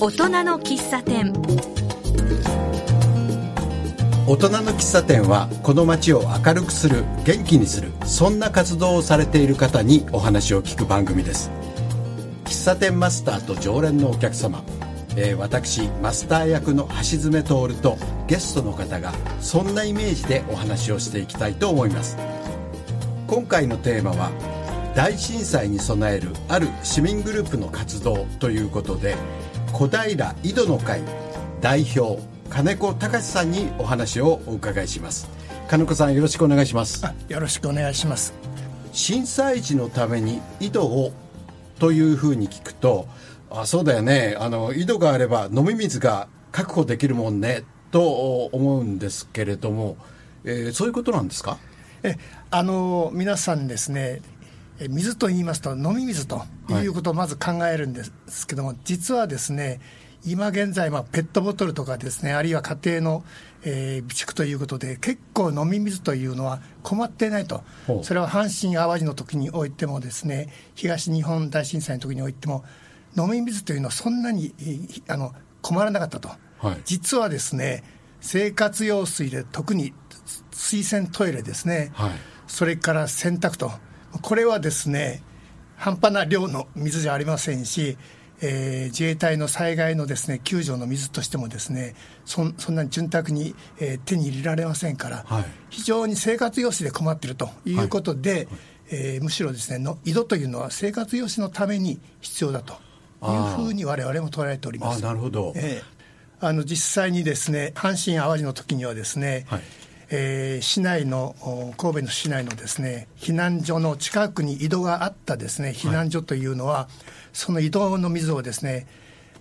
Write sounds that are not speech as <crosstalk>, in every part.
大人の喫茶店。大人の喫茶店はこの街を明るくする元気にするそんな活動をされている方にお話を聞く番組です。喫茶店マスターと常連のお客様、えー私マスター役の橋爪徹とゲストの方がそんなイメージでお話をしていきたいと思います。今回のテーマは大震災に備えるある市民グループの活動ということで小平井戸の会代表金子隆さんにお話をお伺いします。金子さんよろしくお願いします。あよろしくお願いします。震災時のために井戸をというふうに聞くとあそうだよね。あの井戸があれば飲み水が確保できるもんねと思うんですけれども、えーそういうことなんですか？えあの皆さんですねえ水と言いますと飲み水ということをまず考えるんですけども、実はですね今現在、まあ、ペットボトルとかですねあるいは家庭の、えー備蓄ということで結構飲み水というのは困っていないと。それは阪神・淡路の時においてもですね東日本大震災の時においても飲み水というのはそんなにえーあの困らなかったと、はい。実はですね生活用水で特に水洗トイレですね、はい。それから洗濯と、これはですね、半端な量の水じゃありませんし、えー自衛隊の災害のですね救助の水としてもですねそんそんなに潤沢に、えー手に入れられませんから、はい。非常に生活用水で困っているということで、えーむしろですねの井戸というのは生活用水のために必要だというふうに我々も捉えておりまあす。なるほど、ええ。あの実際にですね阪神・淡路の時にはですね、はいえー市内のお神戸の市内のですね避難所の近くに井戸があったですね避難所というのは、その井戸の水をですね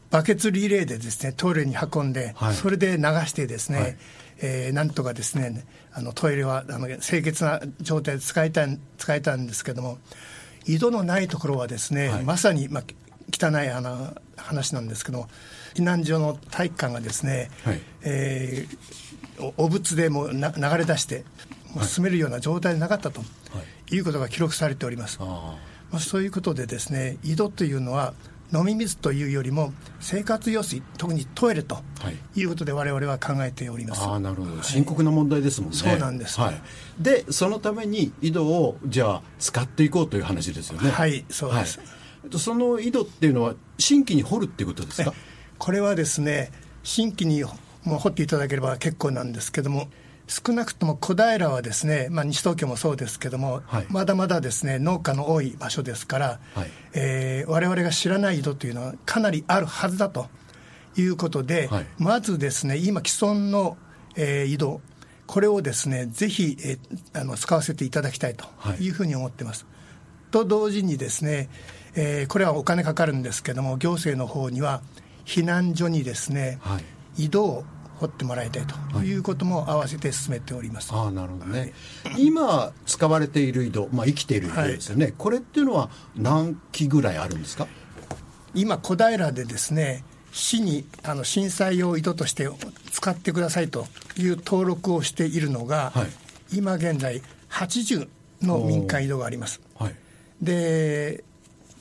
バケツリレーでですねトイレに運んで、はい。それで流してですね、はい。えーなんとかですねあのトイレはあの清潔な状態で使いたい使えたんですけども井戸のないところはですね、はい。まさに、まあ、汚いあの話なんですけども避難所の体育館がですね、はい。えーおお物でも流れ出してもう住めるような状態でなかったと、い、うことが記録されております、あまあ、そういうことでですね井戸というのは飲み水というよりも生活用水特にトイレとはい。いうことで我々は考えております、ああなるほど。深刻な問題ですもんね、そうなんです。はい、でそのために井戸をじゃあ使っていこうという話ですよね。はいそうです。はい。えっとその井戸っていうのは新規に掘るっていうことですか？これはですね新規にもう掘っていただければ結構なんですけども少なくとも小平はですね、まあ、西東京もそうですけども、はい。まだまだですね農家の多い場所ですから、はい。えー我々が知らない井戸というのはかなりあるはずだということで、はい。まずですね今既存の、えー井戸これをですねぜひ、えーあの使わせていただきたいとはい。いうふうに思ってます。と同時にですね、えーこれはお金かかるんですけども行政の方には避難所にですね、はい井戸を掘ってもらいたいとい。うことも合わせて進めております。ああなるほどね、今使われている井戸、まあ、生きている井戸ですよね、これっていうのは何基ぐらいあるんですか？今小平でですね市にあの震災用井戸として使ってくださいという登録をしているのが、はい。今現在80の民間井戸があります。はい。で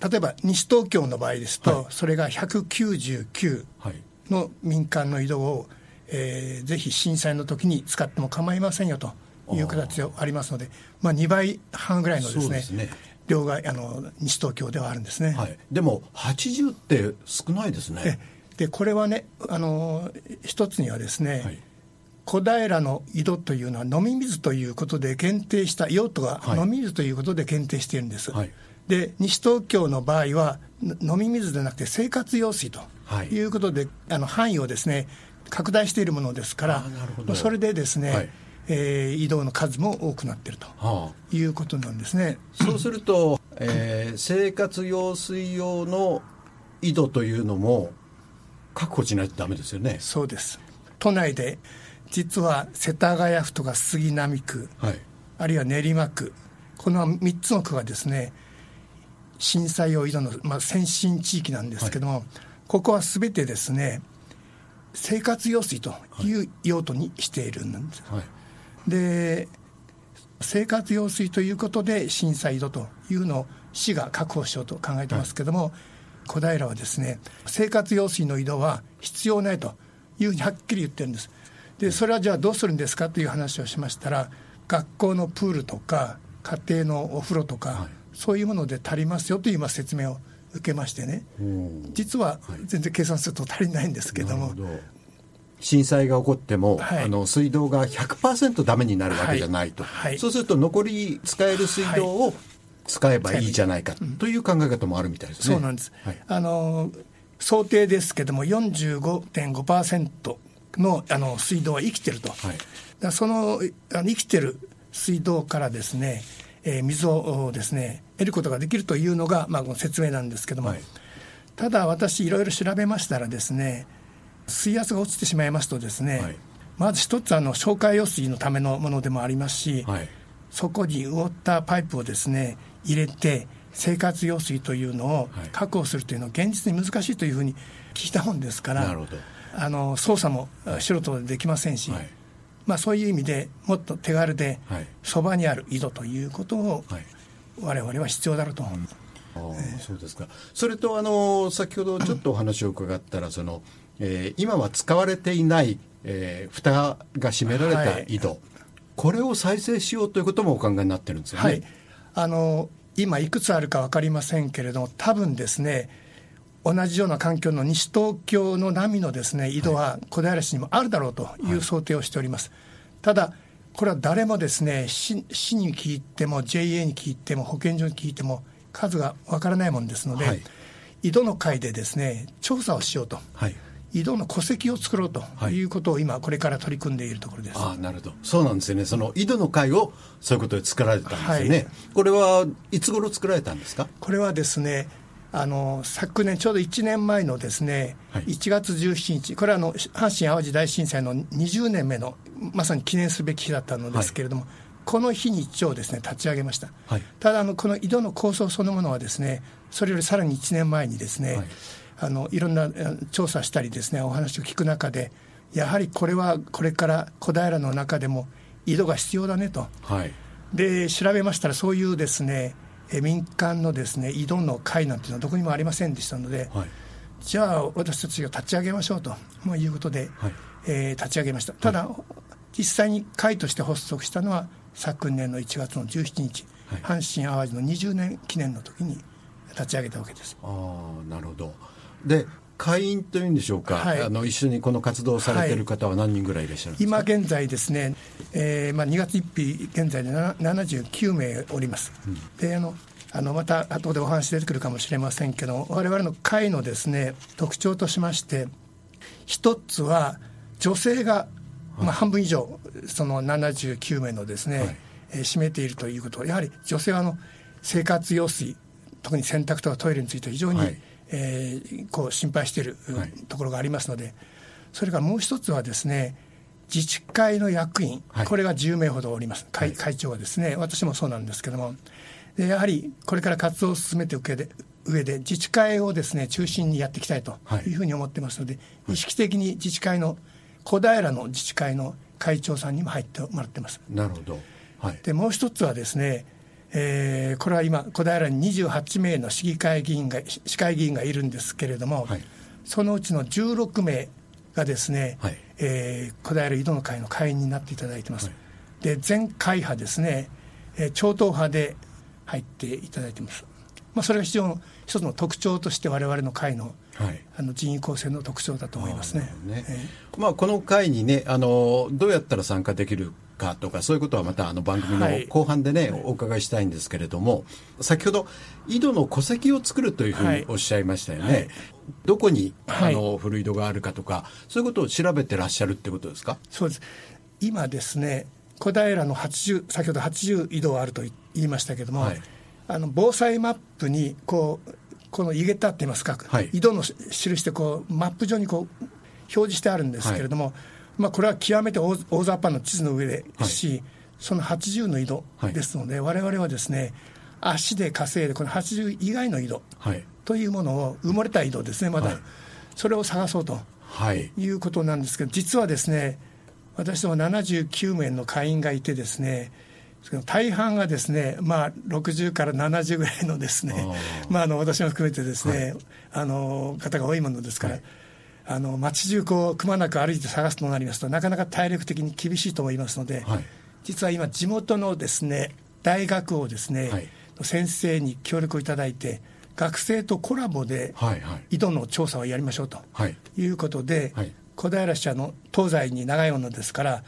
例えば西東京の場合ですと、はい。それが199はいの民間の井戸を、えーぜひ震災の時に使っても構いませんよという形でありますので、まあ、2倍半ぐらいのですね量があの西東京ではあるんですね。はい、でも80って少ないですね。えでこれはねあの一つにはですね、はい小平の井戸というのは飲み水ということで限定した用途がはい飲み水ということで限定しているんです、はいで西東京の場合はの飲み水でなくて生活用水とはい。いうことで、あの範囲をですね拡大しているものですからそれでですね、はい。えー移動の数も多くなっているとはいうことなんですね。あ、そうすると、<clears throat> えー生活用水用の井戸というのも確保しないとダメですよね。そうです。都内で実は世田谷区とか杉並区はい。あるいは練馬区この3つの区がですね震災用井戸の、まあ、先進地域なんですけども、ここはすべてですね生活用水という用途にしているんです、はい。で生活用水ということで震災井戸というのを市が確保しようと考えてますけども、小平はですね生活用水の井戸は必要ないというふうにはっきり言ってるんです。でそれはじゃあどうするんですかという話をしましたら学校のプールとか家庭のお風呂とか、はい、そういうもので足りますよという今説明を受けましてね、実は全然計算すると足りないんですけども、震災が起こっても、はい、あの水道が100%ダメになるわけじゃないと、はい。はい、そうすると残り使える水道を使えばいいじゃないかという考え方もあるみたいですね。そうなんです、あの想定ですけども45.5%のあの水道は生きてると、はい、そのあの生きてる水道からですね、えー、水をですね得ることができるというのが、まあ、この説明なんですけども、はい、ただ私いろいろ調べましたらですね水圧が落ちてしまいますとですね、はい、まず一つあの消化用水のためのものでもありますし、はい、そこにウォーターパイプをですね入れて生活用水というのを確保するというのは現実に難しいというふうに聞いたもんですから、あの操作も素人でできませんし、はい、まあ、そういう意味でもっと手軽でそばにある井戸ということを我々は必要だろうと思う。あそうですか。それとあの先ほどちょっとお話を伺ったらその、えー、今は使われていない、えー、蓋が閉められた井戸、はい、これを再生しようということもお考えになってるんですよね。はい、あの今いくつあるか分かりませんけれども多分ですね同じような環境の西東京の波のですね井戸は小平市にもあるだろうという想定をしております。はい、ただこれは誰もですね市市に聞いても JA に聞いても保健所に聞いても数がわからないものですので、はい、井戸の会でですね調査をしようと、はい、井戸の戸籍を作ろうとい。うことを今これから取り組んでいるところです。あなるほど。そうなんですよね。その井戸の会をそういうことで作られたんですよね、はい、これはいつ頃作られたんですか？これはですねあの昨年、ちょうど1年前のですね、はい、1月17日、これはあの阪神・淡路大震災の20年目のまさに記念すべき日だったのですけれども、はい、この日に一応ですね立ち上げました、はい、ただあの、この井戸の構想そのものはですね、それよりさらに1年前にですね、はい、あのいろんな調査したりですね、お話を聞く中で、やはりこれはこれから小平の中でも井戸が必要だねと。で調べましたらそういうですね民間のですね井戸の会なんていうのはどこにもありませんでしたので、はい、じゃあ私たちが立ち上げましょうということで、はい、えー、立ち上げました。ただ、はい、実際に会として発足したのは昨年の1月の17日、阪神・淡路の20年記念の時に立ち上げたわけです。ああなるほど。で会員というんでしょうか、はい、あの一緒にこの活動されている方は何人ぐらいいらっしゃる今現在ですね、えーまあ、2月1日現在で79名おります、うん、であのあのまた後でお話出てくるかもしれませんけど我々の会のですね特徴としまして一つは女性が、まあ、半分以上その79名のですね、はい、えー、占めているということ。やはり女性はあの生活用水特に洗濯とかトイレについて非常に、はいえー、こう心配してい。るところがありますので、はい、それからもう一つはですね自治会の役員、はい、これが10名ほどおります、会会長はですね、私もそうなんですけども、でやはりこれから活動を進めていく上で、上で自治会をですね中心にやっていきたいというふうに思ってますので、はい、意識的に自治会の、小平の自治会の会長さんにも入ってもらってます。なるほど、はい、でもう一つはですねえー、これは今、小平に28名の市議会議員が、市会議員がいるんですけれども、はい、そのうちの16名がですね、はい、えー、小平井戸の会の会員になっていただいてます。はい、で、全会派ですね、えー、超党派で入っていただいてます。まあ、それが非常の一つの特徴として、われわれの会の,、はい、あの人員構成の特徴だと思いますね。ねえー、まあ、この会にねあの、どうやったら参加できるかとかそういうことはまたあの番組の後半でね、はい、お伺いしたいんですけれども先ほど井戸の戸籍を作るというふうにおっしゃいましたよね、はい、どこにあの古井戸があるかとかそういうことを調べてらっしゃるってことですか？そうです。今ですね小平の80先ほど80井戸あると言いましたけれども、はい、あの防災マップにこうこの井桁って言いますか、井戸の印でこうマップ上にこう表示してあるんですけれども、まあ、これは極めて大大雑把な地図の上ですし、はい、その80の井戸ですので、われわれはですね足で稼いでこの80以外の井戸というものを埋もれた井戸ですねまだ、はい、それを探そうと、はい、いうことなんですけど実はですね私ども79名の会員がいてですね大半がですね、まあ、60から70ぐらいのですね、まあ、あの私も含めてですね、はい、あの方が多いものですから、はい、あの街中こうくまなく歩いて探すとなりますとなかなか体力的に厳しいと思いますので、はい、実は今地元のですね大学をですね、先生に協力をいただいて学生とコラボで井戸の調査をやりましょうとい。うことで、小平市はの東西に長いものですから、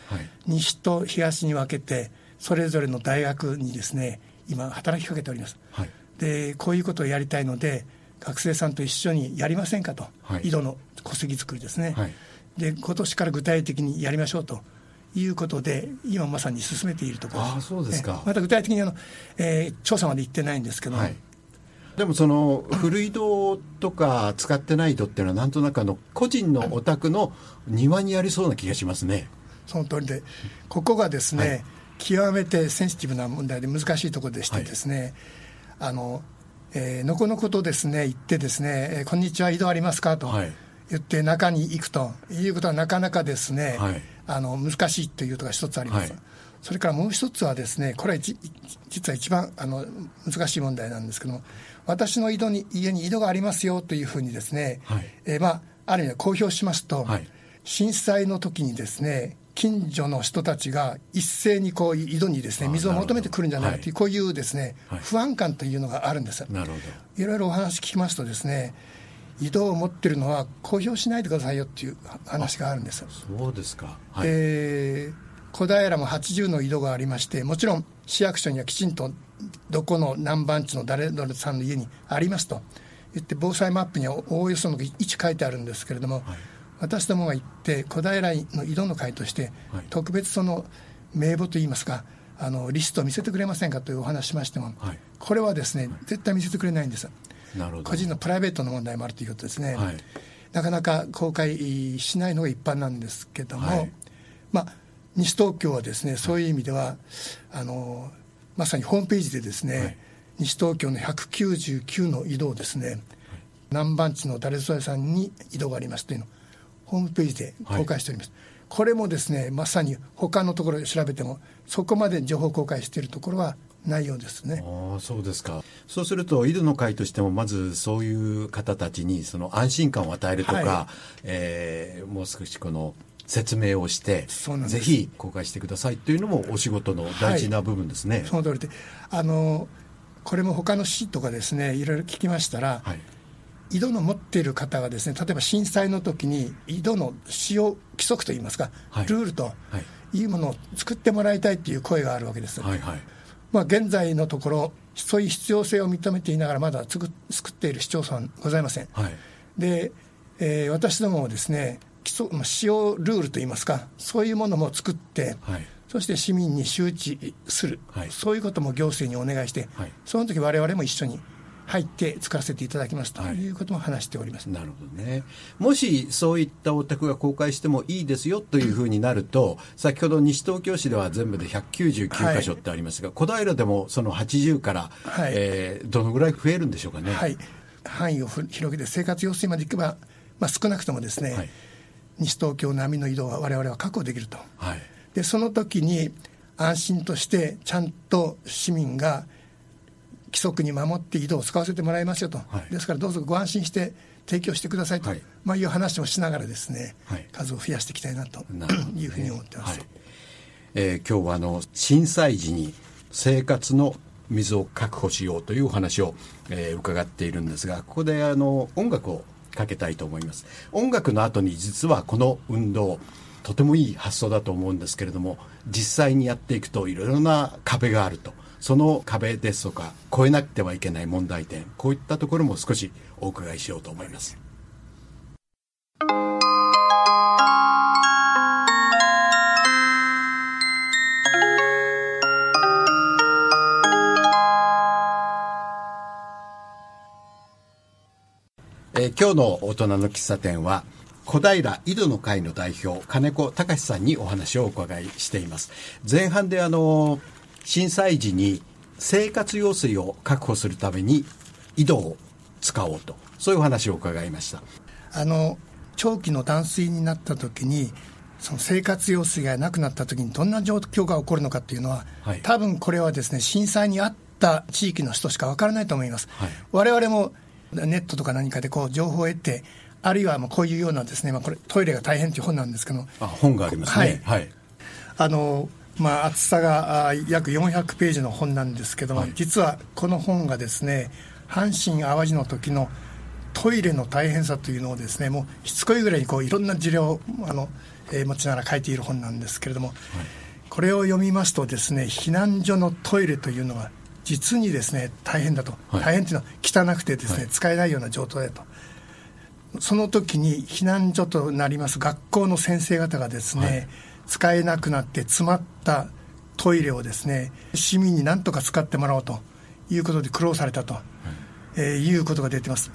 西と東に分けてそれぞれの大学にですね今働きかけております、はい、でこういうことをやりたいので学生さんと一緒にやりませんかと、はい、井戸の戸籍作りですね、はい、で今年から具体的にやりましょうと。いうことで今まさに進めているところ。あそうですか。また具体的にあの、えー、調査まで行ってないんですけど、はい。でもその古井戸とか使ってない戸っていうのはなんとなくあの個人のお宅の庭にありそうな気がしますね。その通りで。ここがですね、はい、極めてセンシティブな問題で難しいところでしてですね、はい、あの、えー、のこのことですね、言ってですね、えー、こんにちは、移動ありますか？と言って中に行くということはなかなかですね、はい、あの難しいということが一つあります。はい、それからもう一つはですね、これは実は一番あの難しい問題なんですけども、私の井戸に家に井戸がありますよというふうにですね、はい、えー、まあ、ある意味で公表しますと、震災の時にですね、近所の人たちが一斉にこう井戸にですね水を求めてくるんじゃないかという、こういうですね、不安感というのがあるんです。なるほどいろいろお話聞きますとですね井戸を持ってるのは公表しないでくださいよっていう話があるんです。そうですか。はい、え小平も80の井戸がありまして、もちろん市役所にはきちんとどこの何番地の誰々さんの家にありますと言って、防災マップにはおおよその位置書いてあるんですけれども、はい私どもが行って小平の井戸の会として、特別その名簿といいますかあのリストを見せてくれませんかというお話しましても、はい、これはですね、絶対見せてくれないんです。個人のプライベートの問題もあるということですね、はい、なかなか公開しないのが一般なんですけども、はい、まあ、西東京はですねそういう意味ではあのまさにホームページでですね、西東京の199の井戸をですね、南番地の誰それさんに井戸がありますというの。をホームページで公開しております。はい、これもですね、まさに他のところで調べても、そこまで情報公開しているところはないようですね。あそうですか。そうすると、井戸の会としても、まずそういう方たちにその安心感を与えるとか、はい、えー、もう少しこの説明をして、ぜひ公開してくださいというのもお仕事の大事な部分ですね。はい、その通りで、あのこれも他の市とかですね、いろいろ聞きましたら、はい井戸の持っている方がですね例えば震災の時に井戸の使用規則といいますか、はい、ルールとい。うものを作ってもらいたいという声があるわけです。はいはい、まあ、現在のところそういう必要性を認めていながらまだ作っている市町村ございません。はい、で、えー、私どももですね基礎、まあ、使用ルールといいますかそういうものも作って、はい、そして市民に周知する、そういうことも行政にお願いして、その時我々も一緒に入って使わせていただきますとい。うことも話しております、はい、なるほどね。もしそういったお宅が公開してもいいですよというふうになると、先ほど西東京市では全部で199箇所ってありますが、はい、小平でもその80から、はい、えー、どのぐらい増えるんでしょうかね？はい、範囲を広げて生活用水までいけば、まあ、少なくともですね、はい、西東京並みの移動は我々は確保できると。はい、でその時に安心としてちゃんと市民が規則に守って井戸を使わせてもらいますよと、はい、ですからどうぞご安心して提供してくださいと、はい。まあ、いう話をしながらですね、はい、数を増やしていきたいなというふうに思ってます、はい、えー、今日はあの震災時に生活の水を確保しようというお話を、えー、伺っているんですがここであの音楽をかけたいと思います。音楽の後に実はこの運動とてもいい発想だと思うんですけれども実際にやっていくといろいろな壁があるとその壁ですとか超えなくてはいけない問題点こういったところも少しお伺いしようと思います。え、今日の大人の喫茶店は小平井戸の会の代表金子隆さんにお話をお伺いしています前半であの震災時に生活用水を確保するために井戸を使おうと。そういう話を伺いました。あの長期の断水になった時にその生活用水がなくなった時にどんな状況が起こるのかっていうのは、はい、多分これはですね震災にあった地域の人しかわからないと思います。はい、我々もネットとか何かでこう情報を得てあるいはもうこういうようなですね、まあ、これトイレが大変という本なんですけどあ本がありますね。はい、はい、あのまあ、厚さが約400ページの本なんですけども、はい、実はこの本がですね阪神・淡路の時のトイレの大変さというのをですねもうしつこいぐらいにこういろんな事例をあの、えー、持ちながら書いている本なんですけれども、はい、これを読みますとですね避難所のトイレというのは実にですね大変だと、はい、大変というのは汚くてですね、使えないような状態だと。その時に避難所となります学校の先生方がですね、使えなくなって詰まったトイレをですね市民になんとか使ってもらおうということで苦労されたと、えー、いうことが出てます。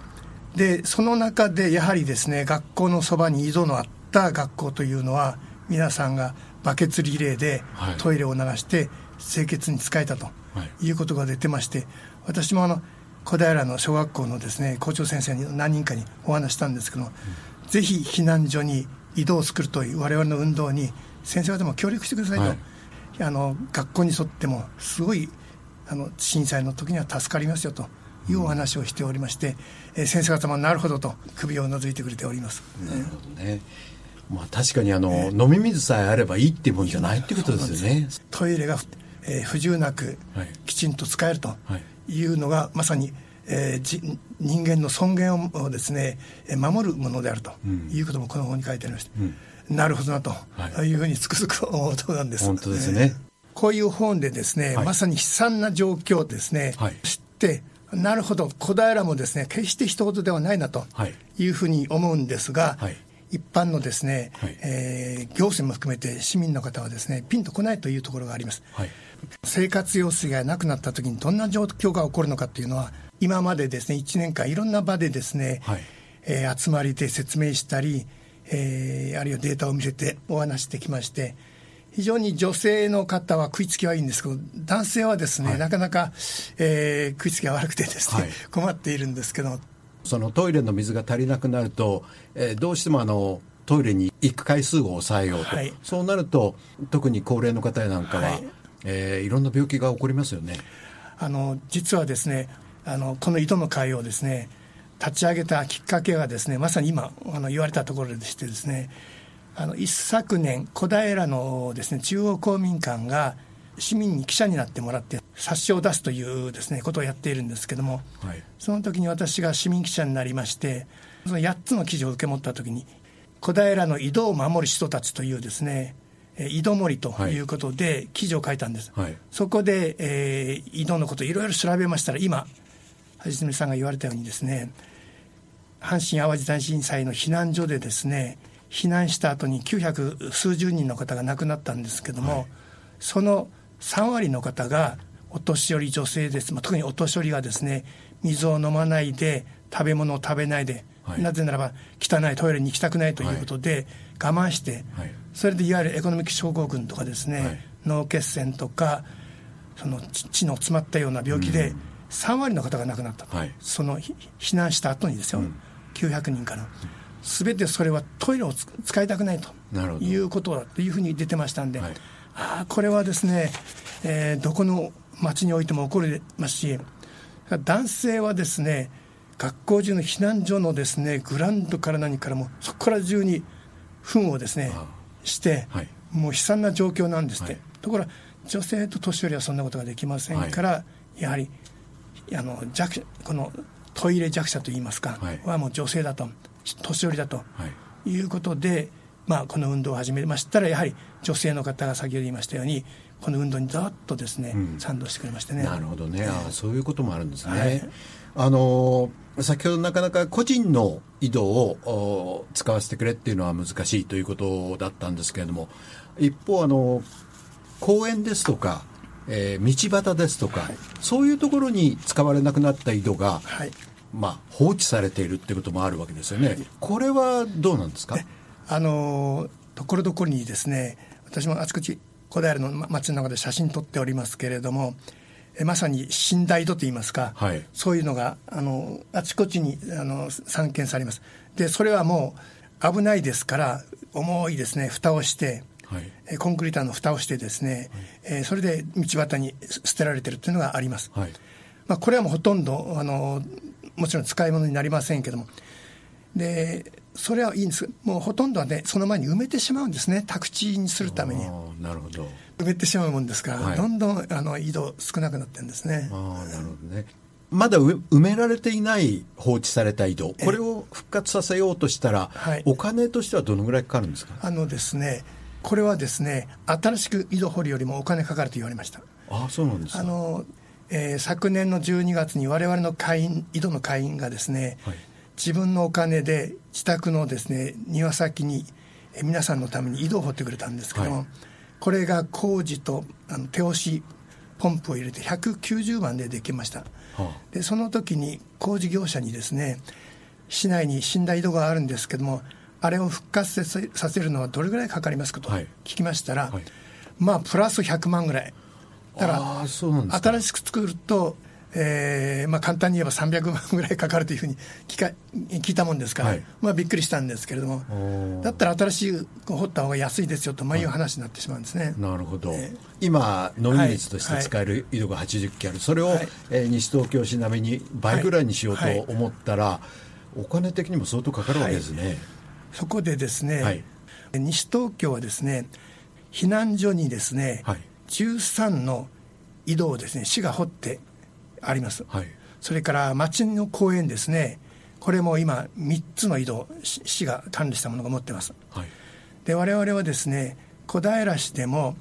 でその中でやはりですね学校のそばに井戸のあった学校というのは皆さんがバケツリレーでトイレを流して清潔に使えたとい。うことが出てまして私もあの小平の小学校のですね校長先生に何人かにお話したんですけど、うん、ぜひ避難所に井戸を作るという我々の運動に先生方も協力してくださいと、はい、あの学校に沿ってもすごいあの震災の時には助かりますよというお話をしておりまして、うん、え先生方もなるほどと首をうなずいてくれております。なるほどね。まあ、確かにあの、えー、飲み水さえあればいいっていうもんじゃないってことですよね。トイレが、えー、不自由なく、きちんと使えるとい。うのが、はい、まさに、えー、じ人間の尊厳をですね守るものであるということもこの本に書いてありまして、うんなるほどなと、はい、いうふうにつくづく思うところなんです。本当ですね。こういう本でですね、はい、まさに悲惨な状況です。ね、はい、知って、なるほど、小平もですね、決して一言ではないなとい。うふうに思うんですが、はい、一般のですね、はい、えー、行政も含めて市民の方はですね、ピンとこないというところがあります。生活用水がなくなった時にどんな状況が起こるのかっていうのは、今までですね、1年間いろんな場でですね、はい、えー、集まりで説明したり、えー、あるいはデータを見せてお話してきまして非常に女性の方は食いつきはいいんですけど男性はですね、はい、なかなか、えー、食いつきが悪くてですね、はい、困っているんですけど。そのトイレの水が足りなくなると、えー、どうしてもあのトイレに行く回数を抑えようと、はい、そうなると特に高齢の方やなんかは、はい。えー、いろんな病気が起こりますよね。あの実はですねあのこの井戸の会をですね立ち上げたきっかけがですねまさに今あの言われたところでしてですねあの一昨年小平のですね中央公民館が市民に記者になってもらって冊子を出すというですねことをやっているんですけども、はい、その時に私が市民記者になりましてその8つの記事を受け持った時に小平の井戸を守る人たちというですね井戸森とい。うことで記事を書いたんです、はい、そこで、えー、井戸のこといろいろ調べましたら今はじめさんが言われたようにですね阪神・淡路大震災の避難所でですね避難した後に900数十人の方が亡くなったんですけども、はい、その3割の方がお年寄り女性です、まあ、特にお年寄りがですね水を飲まないで食べ物を食べないで、はい、なぜならば汚いトイレに行きたくないということで我慢して、はい、それでいわゆるエコノミック症候群とかですね、脳血栓とかその血の詰まったような病気で3割の方が亡くなったと、その避難した後にですよ、うん900人から、すべてそれはトイレを使いたくないということだというふうに出てましたんで、はい、ああ、これはですね、えー、どこの町においても起こりますし、男性はですね、学校中の避難所のですねグランドから何からもそこから中に糞をですねして、はい、もう悲惨な状況なんですって、はい、ところが女性と年寄りはそんなことができませんから、はい、やはりあの弱このトイレ弱者といいますか、はもう女性だと年寄りだと、い、うことで、まあ、この運動を始めましたらやはり女性の方が先ほど言いましたようにこの運動にざっとですね、うん、賛同してくれましてね。なるほどね、あそういうこともあるんですね、はい、あの先ほどなかなか個人の井戸を使わせてくれっていうのは難しいということだったんですけれども一方あの公園ですとかえー、道端ですとか、はい、そういうところに使われなくなった井戸が、はい、まあ、放置されているっていうこともあるわけですよね、はい、これはどうなんですか？あのところどころにですね私もあちこち小平の町の中で写真撮っておりますけれどもえまさに寝台戸といいますか、はい、そういうのがあのあちこちにあの散見されます。でそれはもう危ないですから重いですね蓋をして、はい。えーコンクリートの蓋をしてですね、えーそれで道端に捨てられてるというのがあります。はい。まあ、これはもうほとんどあのもちろん使い物になりませんけども。でそれはいいんです。もうほとんどはねその前に埋めてしまうんですね。宅地にするために。なるほど。埋めてしまうもんですから、はい。どんどんあの移動少なくなってるんですね。ああなるほどね。まだ埋埋められていない放置された井戸。これを復活させようとしたら、はい。お金としてはどのぐらいかかるんですか？あのですねこれはですね新しく井戸掘りよりもお金かかると言われました。ああそうなんですか。あの、えー昨年の12月に我々の会員井戸の会員がですね、はい。自分のお金で自宅のですね庭先にえー皆さんのために井戸を掘ってくれたんですけども、はい。これが工事とあの手押しポンプを入れて190万でできました。はあ。でその時に工事業者にですね市内に死んだ井戸があるんですけどもあれを復活させるのはどれぐらいかかりますかとはい。聞きましたら、はい。まあプラス100万ぐらい。だからか。新しく作ると、えーまあ、簡単に言えば300万ぐらいかかるというふうに聞か聞いたもんですから、はい。まあ、びっくりしたんですけれどもだったら新しい掘った方が安いですよと、まあ、いう話になってしまうんですね。なるほど、え今飲み水として使える井戸が80基ある、それを、はい。えー西東京市並みに倍ぐらいにしようとはい。思ったら、お金的にも相当かかるわけですね、そこでですね、はい。西東京はですね避難所にですね、はい。13の井戸をですね市が掘ってあります、はい。それから町の公園ですねこれも今3つの井戸を市市が管理したものが持ってます。はい。で我々はですね小平市でも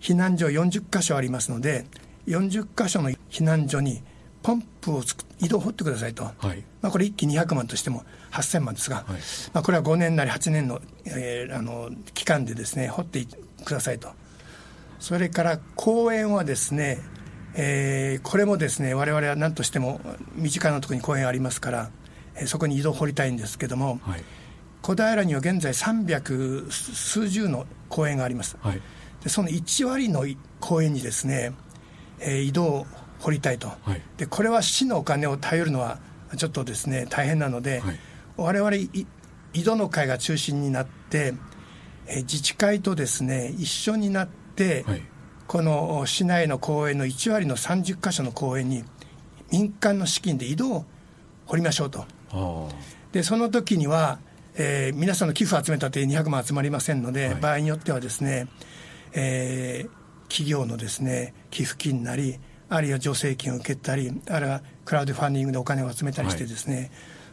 避難所40箇所ありますので40箇所の避難所にポンプを井戸を掘ってくださいと、はい。まあ、これ1期200万としても8000万ですが、はい。まあ、これは5年なり8年の,、えーあの期間でですね掘ってくださいと。それから公園はですね、えーこれもですね我々は何としても身近なところに公園ありますから、えーそこに井戸を掘りたいんですけども、はい。小平には現在300数十の公園があります、はい。でその1割の公園にですね、えー井戸を掘りたいと、はい。でこれは市のお金を頼るのはちょっとですね大変なので、はい我々い井戸の会が中心になって、えー自治会とですね一緒になって、はい。この市内の公園の1割の30箇所の公園に民間の資金で井戸を掘りましょうと。あでその時には、えー皆さんの寄付を集めたって200万集まりませんので、はい。場合によってはですね、えー企業のですね寄付金なりあるいは助成金を受けたりあるいはクラウドファンディングでお金を集めたりしてですね、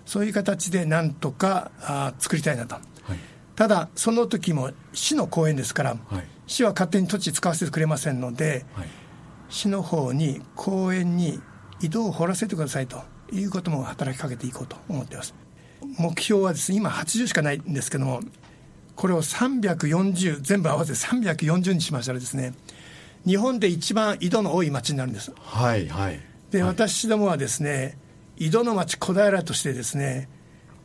そういう形でなんとかあー作りたいなと。あはい。ただその時も市の公園ですから、はい。市は勝手に土地使わせてくれませんのではい。市の方に公園に井戸を掘らせてくださいということも働きかけていこうと思っています。目標はですね今80しかないんですけどもこれを340全部合わせて340にしましたらですね日本で一番井戸の多い町になるんです。はいはい。で、はい私どもはですね井戸の町小平としてですね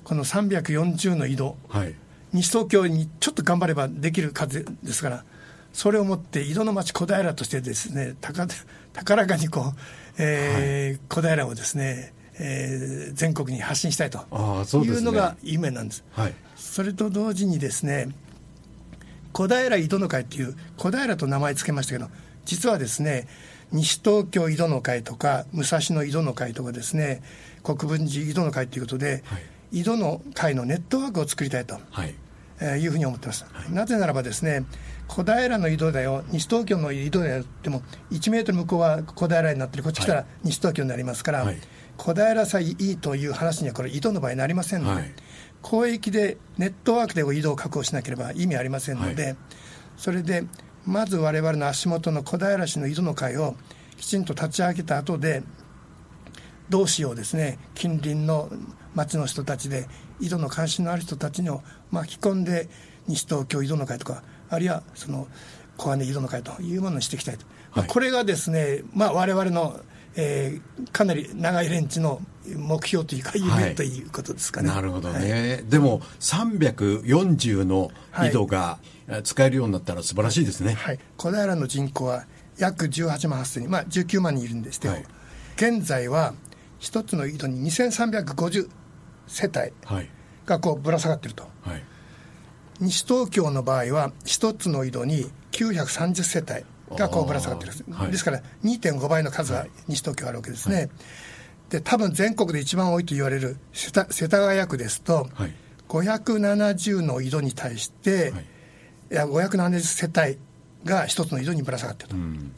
この340の井戸はい。西東京にちょっと頑張ればできる数ですからそれをもって井戸の町小平としてですね高高らかにこう、えー小平をですね、えー全国に発信したいというのが夢なんです。はい。それと同時にですね小平井戸の会っていう小平と名前つけましたけど実はですね西東京井戸の会とか武蔵野井戸の会とかですね国分寺井戸の会ということで、はい。井戸の会のネットワークを作りたいと。はい。えーいうふうに思ってます、なぜならばですね小平の井戸だよ西東京の井戸だよっても1メートル向こうは小平になってる。こっち来たはら西東京になりますから、はい。小平さえいいという話にはこれ井戸の場合なりませんので、はい。広域でネットワークで井戸を確保しなければ意味ありませんので、はい。それでまず我々の足元の小平市の井戸の会をきちんと立ち上げた後で同志をですね。近隣の町の人たちで井戸の関心のある人たちを巻き込んで西東京井戸の会とかあるいはその小金井戸の会というものにしていきたいと、まあはい。これがですね、まあ、我々の、えーかなり長いレンチの目標というかはい夢ということですかね、なるほどはいね、でも340の井戸がえ使えるようになったら素晴らしいですね、はい、小平の人口は約18万8000人、まあ、19万人いるんですけど、はい。現在は一つの井戸に2350世帯はい。がこうぶら下がってると。はい。西東京の場合は、一つの井戸に930世帯がこうぶら下がってるんです、はい。ですから2.5倍の数が西東京あるわけですね。で多分全国で一番多いと言われる世田世田谷区ですと、はい。570の井戸に対して、はい。い、や570世帯が一つの井戸にぶら下がってると。うん。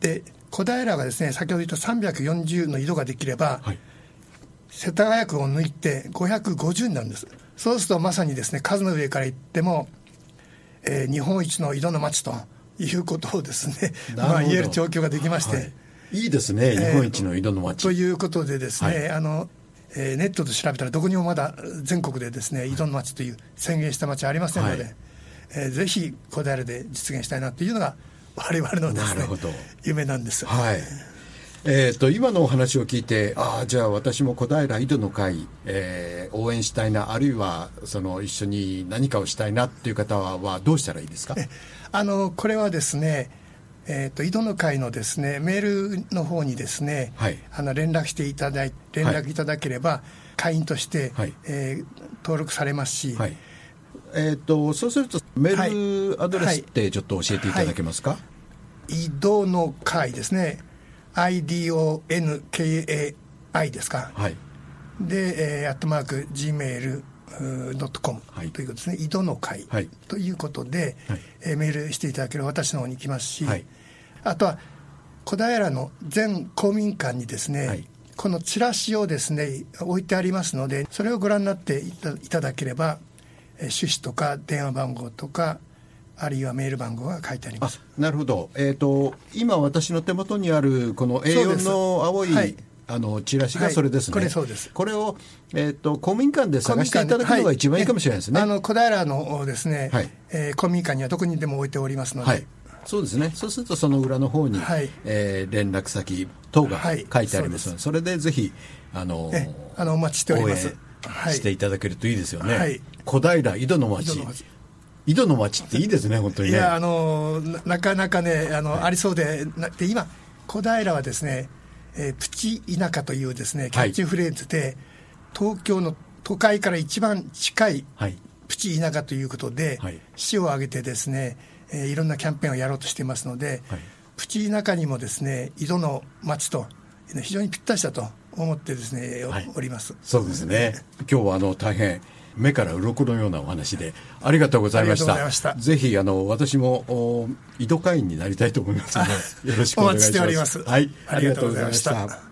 で小平がですね先ほど言った340の井戸ができれば、はい。世田谷区を抜いて550になるんです。そうするとまさにですね数の上から言っても、えー日本一の井戸の町ということをですね <laughs> まあ、言える状況ができまして、はい。いいですね、日本一の井戸の町。ということでですね、はい。あのえーネットで調べたらどこにもまだ全国でですね井戸の町という宣言した町はありませんので、はい。えーぜひ小平で実現したいなというのが <laughs> 我々のですねなるほど。夢なんです。はい。えー、と今のお話を聞いて、ああ、じゃあ私も小平井戸の会、えー応援したいな、あるいはその一緒に何かをしたいなっていう方ははどうしたらいいですか？あのこれはですね、えー、と井戸の会のですねメールの方にですね、はい。あの連絡していただい連絡いただければ、会員として、はい。えー登録されますし、はい。えー、とそうするとメールアドレスってちょっと教えていただけますか、井戸の会ですね。IDONKAI ですか、はい。で、えー、アットマーク Gmail ドットコムはい。ということですね、井戸の会、はい。ということで、はい。えーメールしていただければ私の方に来ますし、はい。あとは小平の全公民館にですね、はい。このチラシをですね置いてありますのでそれをご覧になっていただければ、えー趣旨とか電話番号とかあるいはメール番号が書いてありまあすなるほど、えー、と今、私の手元にあるこのそうで A4 す。の青い、はいあのチラシがそれですね、はいこれそうです。これを、えー、と公民館で探していただくのが一番いいかもしれないですね。あの小平のですね、はい。えー公民館にはどこにでも置いておりますので、はい、そうですね、そうするとその裏の方に、はい。えー連絡先等がはい。書いてありますので、それでぜひ、あのえあのお待ちしております。していただけるといいですよね、はい。小平井戸の町。井戸の町。っていいですね、本当にね。いやあのななかなかねあの、ありそうでなで今小平はですね、えープチ田舎というですねキャッチフレーズで、東京の都会から一番近いはい。プチ田舎ということで、はい。市を挙げてですね、えーいろんなキャンペーンをやろうとしていますので、はい。プチ田舎にもですね井戸の町と非常にぴったしだと思ってですね、はい。おります。そうですね。今日はあの大変目から鱗のようなお話でありがとうございました。ぜひあの私もお井戸会員になりたいと思いますのでよろしくお願いします。はい、ありがとうございました